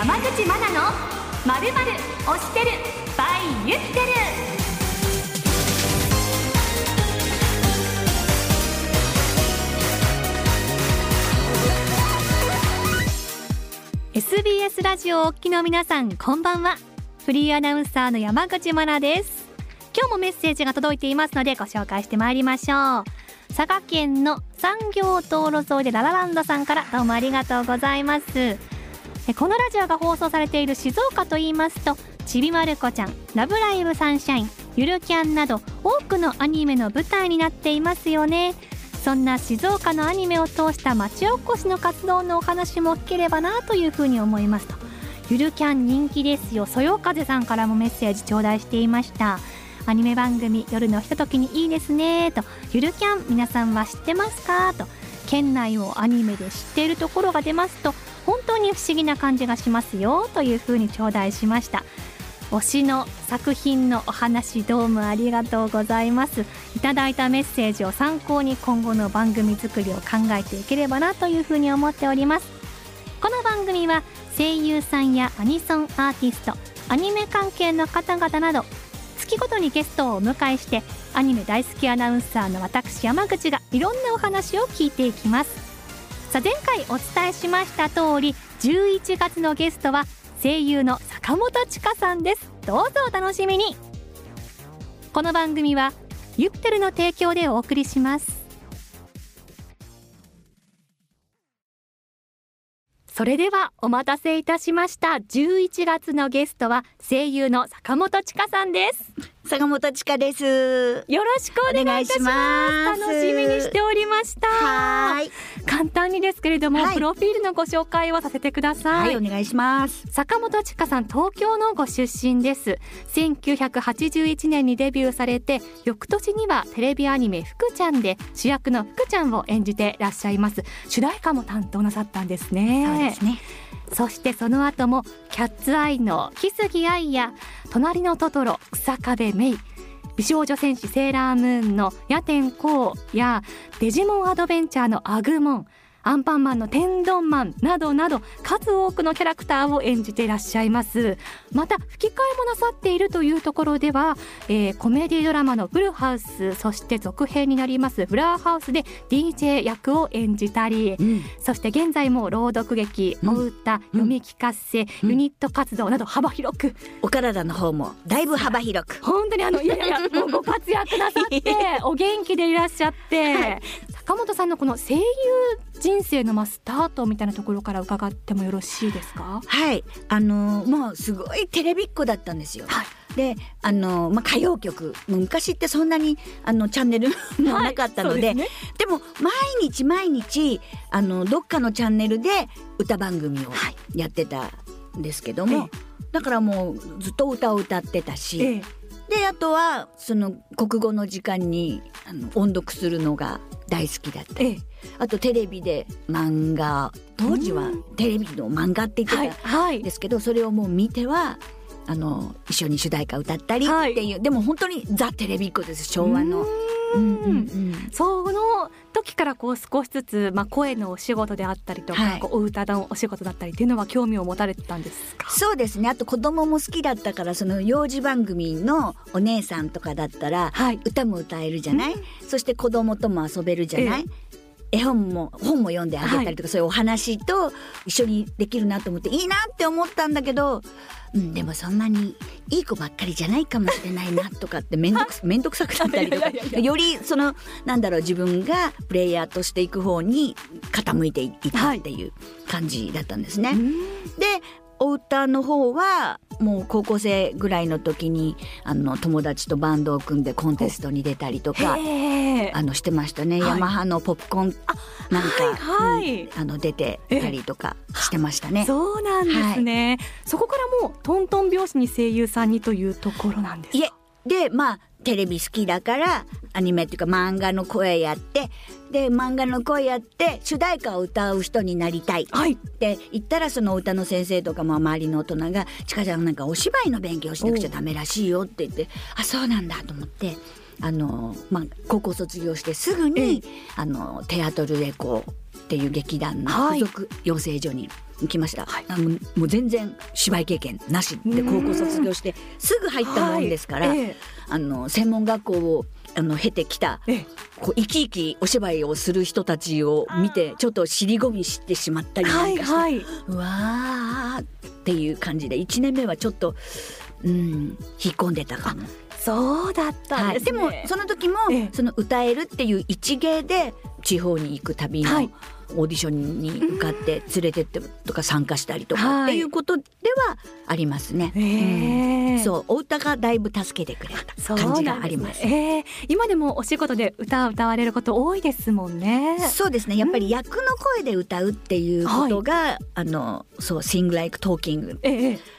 山口真奈のまるまる推してる by 言ってる SBS ラジオお聞きの皆さんこんばんは。フリーアナウンサーの山口真奈です。今日もメッセージが届いていますのでご紹介してまいりましょう。佐賀県の産業道路沿いでララランドさんからどうもありがとうございます。このラジオが放送されている静岡と言いますとちびまる子ちゃんラブライブサンシャインゆるキャンなど多くのアニメの舞台になっていますよね。そんな静岡のアニメを通した町おこしの活動のお話も聞ければなというふうに思いますと。ゆるキャン人気ですよ。そよ風さんからもメッセージ頂戴していました。アニメ番組夜のひとときにいいですねと。ゆるキャン皆さんは知ってますかと。県内をアニメで知っているところが出ますと本当に不思議な感じがしますよというふうに頂戴しました。推しの作品のお話どうもありがとうございます。いただいたメッセージを参考に今後の番組作りを考えていければなというふうに思っております。この番組は声優さんやアニソンアーティストアニメ関係の方々など月ごとにゲストをお迎えしてアニメ大好きアナウンサーの私山口がいろんなお話を聞いていきます。さあ前回お伝えしました通り11月のゲストは声優の坂本千佳さんです。どうぞお楽しみに。この番組はユプテルの提供でお送りします。それではお待たせいたしました。11月のゲストは声優の坂本千佳さんです。坂本千佳です。よろしくお願いいたします。楽しみにしておりました。はい。簡単にですけれども、はい、プロフィールのご紹介をさせてください、はい、お願いします。坂本千佳さん東京のご出身です。1981年にデビューされて翌年にはテレビアニメ福ちゃんで主役の福ちゃんを演じていらっしゃいます。主題歌も担当なさったんですね。そうですね。そしてその後もキャッツアイの木杉愛や隣のトトロ草壁メイ。美少女戦士セーラームーンの夜天光やデジモンアドベンチャーのアグモン。アンパンマンの天丼マンなどなど数多くのキャラクターを演じていらっしゃいます。また吹き替えもなさっているというところでは、えー、コメディドラマのフルハウスそして続編になりますフラーハウスで DJ 役を演じたり、うん、そして現在も朗読劇、お歌、読み聞かせ、うん、ユニット活動など幅広く。お体の方もだいぶ幅広く。本当にあのいやいやもうご活躍なさって お元気でいらっしゃって、はい、坂本さんのこの声優人生のまあスタートみたいなところから伺ってもよろしいですか？はい。あのもうすごいテレビっ子だったんですよ、はい、であの、まあ、歌謡曲。昔ってそんなにあのチャンネル もなかったので。はいでね、でも毎日毎日あのどっかのチャンネルで歌番組をやってたんですけども、はい、だからもうずっと歌を歌ってたし、ええ、であとはその国語の時間にあの音読するのが大好きだった。り、ええ、あとテレビで漫画。当時はテレビの漫画って言ってたんですけど、はいはい、それをもう見てはあの一緒に主題歌歌ったりっていう、はい、でも本当にザ・テレビっ子です昭和の。うん。うんうん、その時からこう少しずつ、まあ、声のお仕事であったりとか、はい、こうお歌のお仕事だったりっていうのは興味を持たれてたんですか？そうですね。あと子供も好きだったからその幼児番組のお姉さんとかだったら、はい、歌も歌えるじゃない、うん、そして子供とも遊べるじゃない、え絵本も本も読んであげたりとか、はい、そういうお話と一緒にできるなと思っていいなって思ったんだけど、うん、でもそんなにいい子ばっかりじゃないかもしれないなとかって 面倒く面倒くさくなったりとかよりそのなんだろう自分がプレイヤーとしていく方に傾いていたっていう感じだったんですね。はい、でお歌の方はもう高校生ぐらいの時にあの友達とバンドを組んでコンテストに出たりとかあのしてましたね、はい、ヤマハのポップコーンなんか、はいはい。うん、あの出てたりとかしてましたね。そうなんですね、はい、そこからもうトントン拍子に声優さんにというところなんですか？いえ。でまあテレビ好きだからアニメっていうか漫画の声やってで漫画の声やって主題歌を歌う人になりたいって言ったらその歌の先生とかも周りの大人が「ちかちゃんなんかお芝居の勉強しなくちゃダメらしいよ」って言って「あそうなんだ」と思って。あのまあ、高校卒業してすぐに、あのテアトルへこうっていう劇団の付属養成所に行きました、はい、あのもう全然芝居経験なしで高校卒業してすぐ入ったもんですから、はいええ、あの専門学校をあの経てきた、ええ、こう生き生きお芝居をする人たちを見てちょっと尻込みしてしまったりなんかして、はいはい、うわーっていう感じで1年目はちょっとうん引っ込んでたかも。そうだったね。はい、でもその時も、その歌えるっていう一芸で地方に行く旅の、はいオーディションに受かって連れてってとか参加したりとかっていうことではありますね。うん、そうお歌がだいぶ助けてくれた感じがあります。すねえー、今でもお仕事で歌を歌われること多いですもんね。そうですね。やっぱり役の声で歌うっていうことが、はい、あのそう sing like talking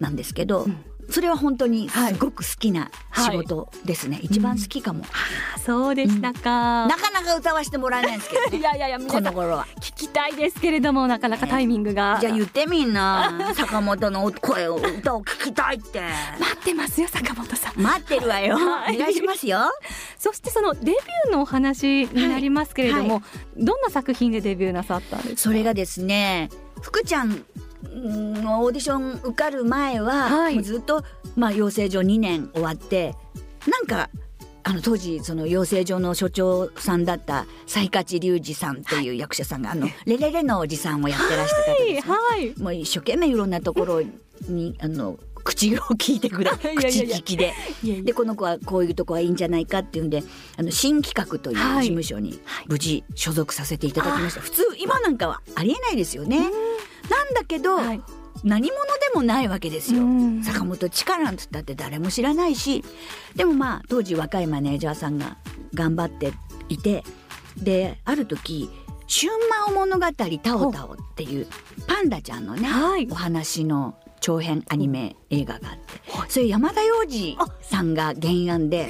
なんですけど。えーうんそれは本当にすごく好きな仕事ですね、はい、一番好きかも、うん、そうでしたか、うん、なかなか歌わせてもらえないんですけど、ね、いやいやいやこの頃は。聞きたいですけれどもなかなかタイミングが、じゃあ言ってみんな 坂本の声を歌を聞きたいって。待ってますよ坂本さん。待ってるわよ、はい、お願いしますよ。そしてそのデビューのお話になりますけれども、はい、どんな作品でデビューなさったんですか？それがですね福ちゃんのオーディション受かる前は、はい、ずっと、まあ、養成所2年終わってなんかあの当時その養成所の所長さんだった西勝隆二さんっていう役者さんが、あのレレレのおじさんをやってらした方です、ね、はい、もう一生懸命いろんなところにあの口を聞いてくれ 口聞きで。でこの子はこういうとこはいいんじゃないかっていうんであの新企画という事務所に無事所属させていただきました、はい、普通今なんかはありえないですよね。なんだけど、はい、何者でもないわけですよ、坂本千佳なんつったって誰も知らないし。でもまあ当時若いマネージャーさんが頑張っていてである時「春魔を物語タオタオ」っていうパンダちゃんのね、はい、お話の長編アニメ映画があって、それ山田洋次さんが原案で、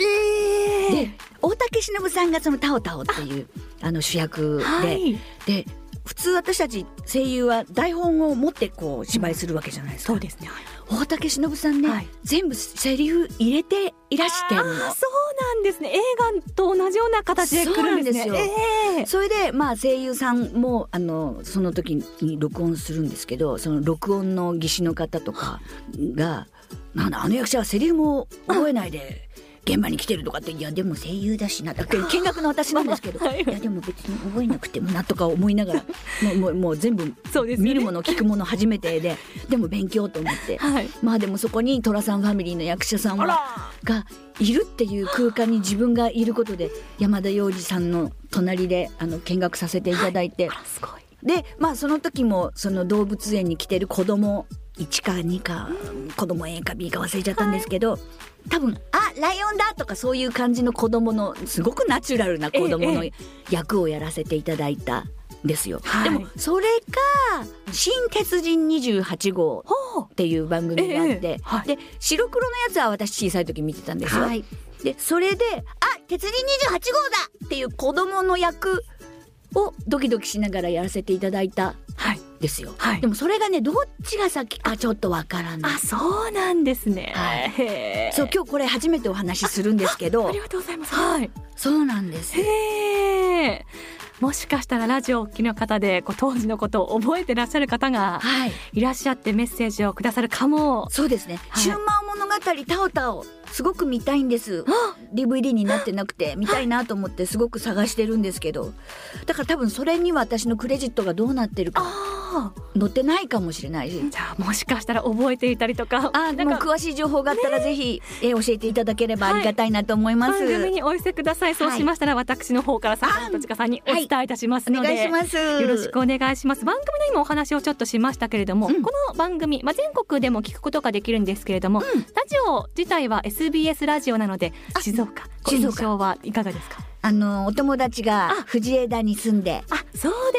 えー、で大竹しのぶさんがその「タオタオ」っていうあの主役で、はい、で普通私たち声優は台本を持ってこう芝居するわけじゃないですか。そうですね。大竹しのぶさんね、はい、全部セリフ入れていらしてそうなんですね映画と同じような形で来るんですね。そえー、それでまあ声優さんもあのその時に録音するんですけどその録音の技師の方とかが「なんだあの役者はセリフも覚えないで現場に来てるとかっていやでも声優だしなだ 見学の私なんですけど、はい、いやでも別に覚えなくてもなとか思いながらもうもうもう全部見るもの聞くもの初めてででも勉強と思って、はい、まあでもそこに寅さんファミリーの役者さんがいるっていう空間に自分がいることで山田洋次さんの隣であの見学させていただいて、はい、でまあその時もその動物園に来てる子供1か2か子供 A か B か忘れちゃったんですけど、はい多分あライオンだとかそういう感じの子供のすごくナチュラルな子供の役をやらせていただいたんですよ。でもそれが「新鉄人28号」っていう番組があって、で白黒のやつは私小さい時見てたんですよ。はい、でそれで「あ鉄人28号だ!」っていう子供の役をドキドキしながらやらせていただいたですよ、はい、でもそれがねどっちが先かちょっとわからない。あそうなんですね、はい、そう今日これ初めてお話しするんですけど。ありがとうございます。はい。そうなんです。へえもしかしたらラジオお聞きの方でこう当時のことを覚えてらっしゃる方がい。らっしゃってメッセージをくださるかも、そうですね「はい、春魔物語タオタオ」すごく見たいんです。DVD になってなくて見たいなと思ってすごく探してるんですけど。だから多分それには私のクレジットがどうなってるか載ってないかもしれない。じゃあもしかしたら覚えていたりとか。あでも詳しい情報があったらぜひ、ね、え教えていただければありがたいなと思います、はい、番組にお寄せください。そうしましたら、私の方から坂本千佳さんにお伝えいたしますので、はい、よろしくお願いします。番組の今お話をちょっとしましたけれども、うん、この番組、まあ、全国でも聞くことができるんですけれども、うん、ラジオ自体は SBS ラジオなので静岡。印象はいかがですか？あのお友達が藤枝に住んで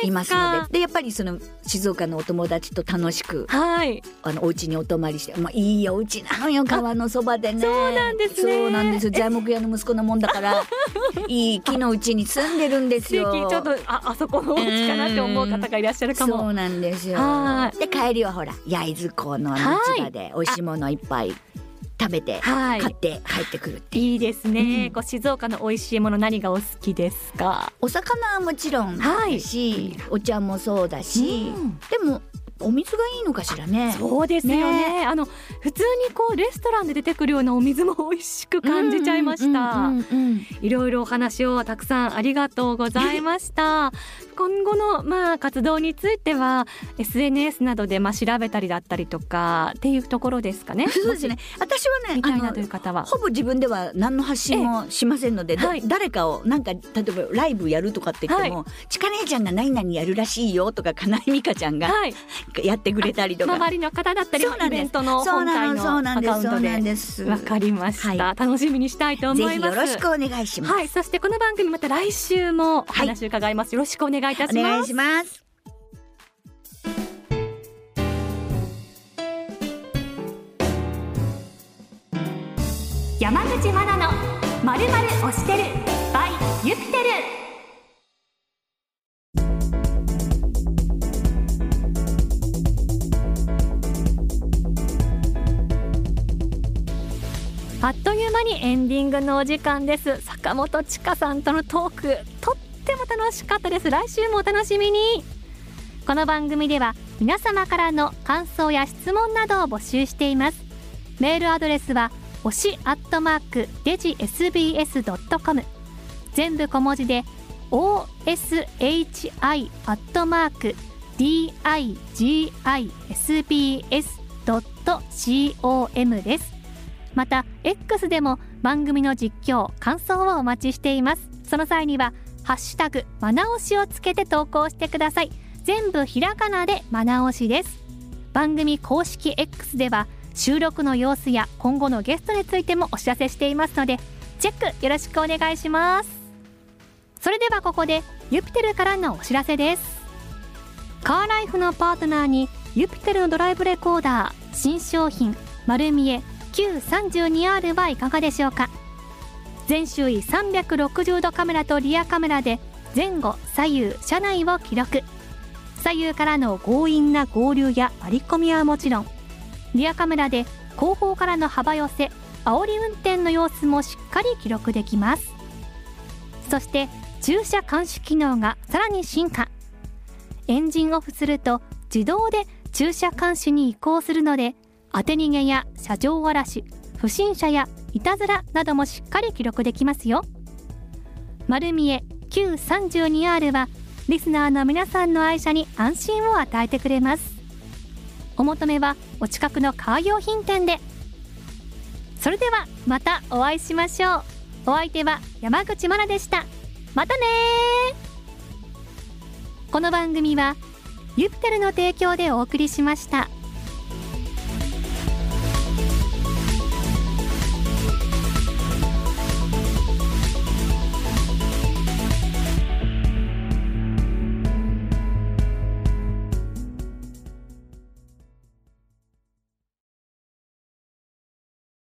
いますので。でやっぱりその静岡のお友達と楽しく、はい、あのお家にお泊まりして、まあ、いいお家なのよ川のそばでね。そうなんです、ね、そうなんです材木屋の息子のもんだから いい木のうちに住んでるんですよ。ちょっとああそこのお家かなって思う方がいらっしゃるかも。そうなんですよ。で帰りはほら焼津港の市場で美味しいものいっぱい食べて、はい、買って入ってくるっていいですね、うん、こう静岡の美味しいもの何がお好きですか？お魚はもちろんだし、はい、お茶もそうだし、うん、でもお水がいいのかしらね。そうですよね、ね、あの普通にこうレストランで出てくるようなお水も美味しく感じちゃいました。いろいろお話をたくさんありがとうございました。今後のまあ活動については SNS などでまあ調べたりだったりとかっていうところですかね。そうですね。私はねみたいなという方は。ほぼ自分では何の発信もしませんので、はい、誰かをなんか例えばライブやるとかって言っても、はい、ちか姉ちゃんが何々やるらしいよとか金井美香ちゃんが、はい、やってくれたりとか周りの方だったりイベントの本体のアカウントで。わかりました、楽しみにしたいと思います。よろしくお願いします。はい。そしてこの番組また来週もお話伺います、よろしくお願いいたします。お願いします。山口真奈のまるまる推してる。by ユピテル間にエンディングのお時間です。坂本千佳さんとのトークとっても楽しかったです。来週もお楽しみに。この番組では皆様からの感想や質問などを募集しています。メールアドレスは推しアットマークデジ SBS.com 全部小文字で OSHI アットマーク DIGISBS.com です。また X でも番組の実況感想をお待ちしています。その際にはハッシュタグマナオシをつけて投稿してください。全部ひらがなでマナオシです。番組公式 X では収録の様子や今後のゲストについてもお知らせしていますのでチェックよろしくお願いします。それではここでユピテルからのお知らせです。カーライフのパートナーにユピテルのドライブレコーダー新商品丸見え Q32R はいかがでしょうか？全周囲360度カメラとリアカメラで前後左右車内を記録。左右からの強引な合流や割り込みはもちろん。リアカメラで後方からの幅寄せ煽り運転の様子もしっかり記録できます。そして駐車監視機能がさらに進化。エンジンオフすると自動で駐車監視に移行するので当て逃げや車上荒らし不審者やいたずらなどもしっかり記録できますよ。丸見え Q32R はリスナーの皆さんの愛車に安心を与えてくれます。お求めはお近くのカー用品店で。それではまたお会いしましょう。お相手は山口真奈でした。またねこの番組はユプテルの提供でお送りしました。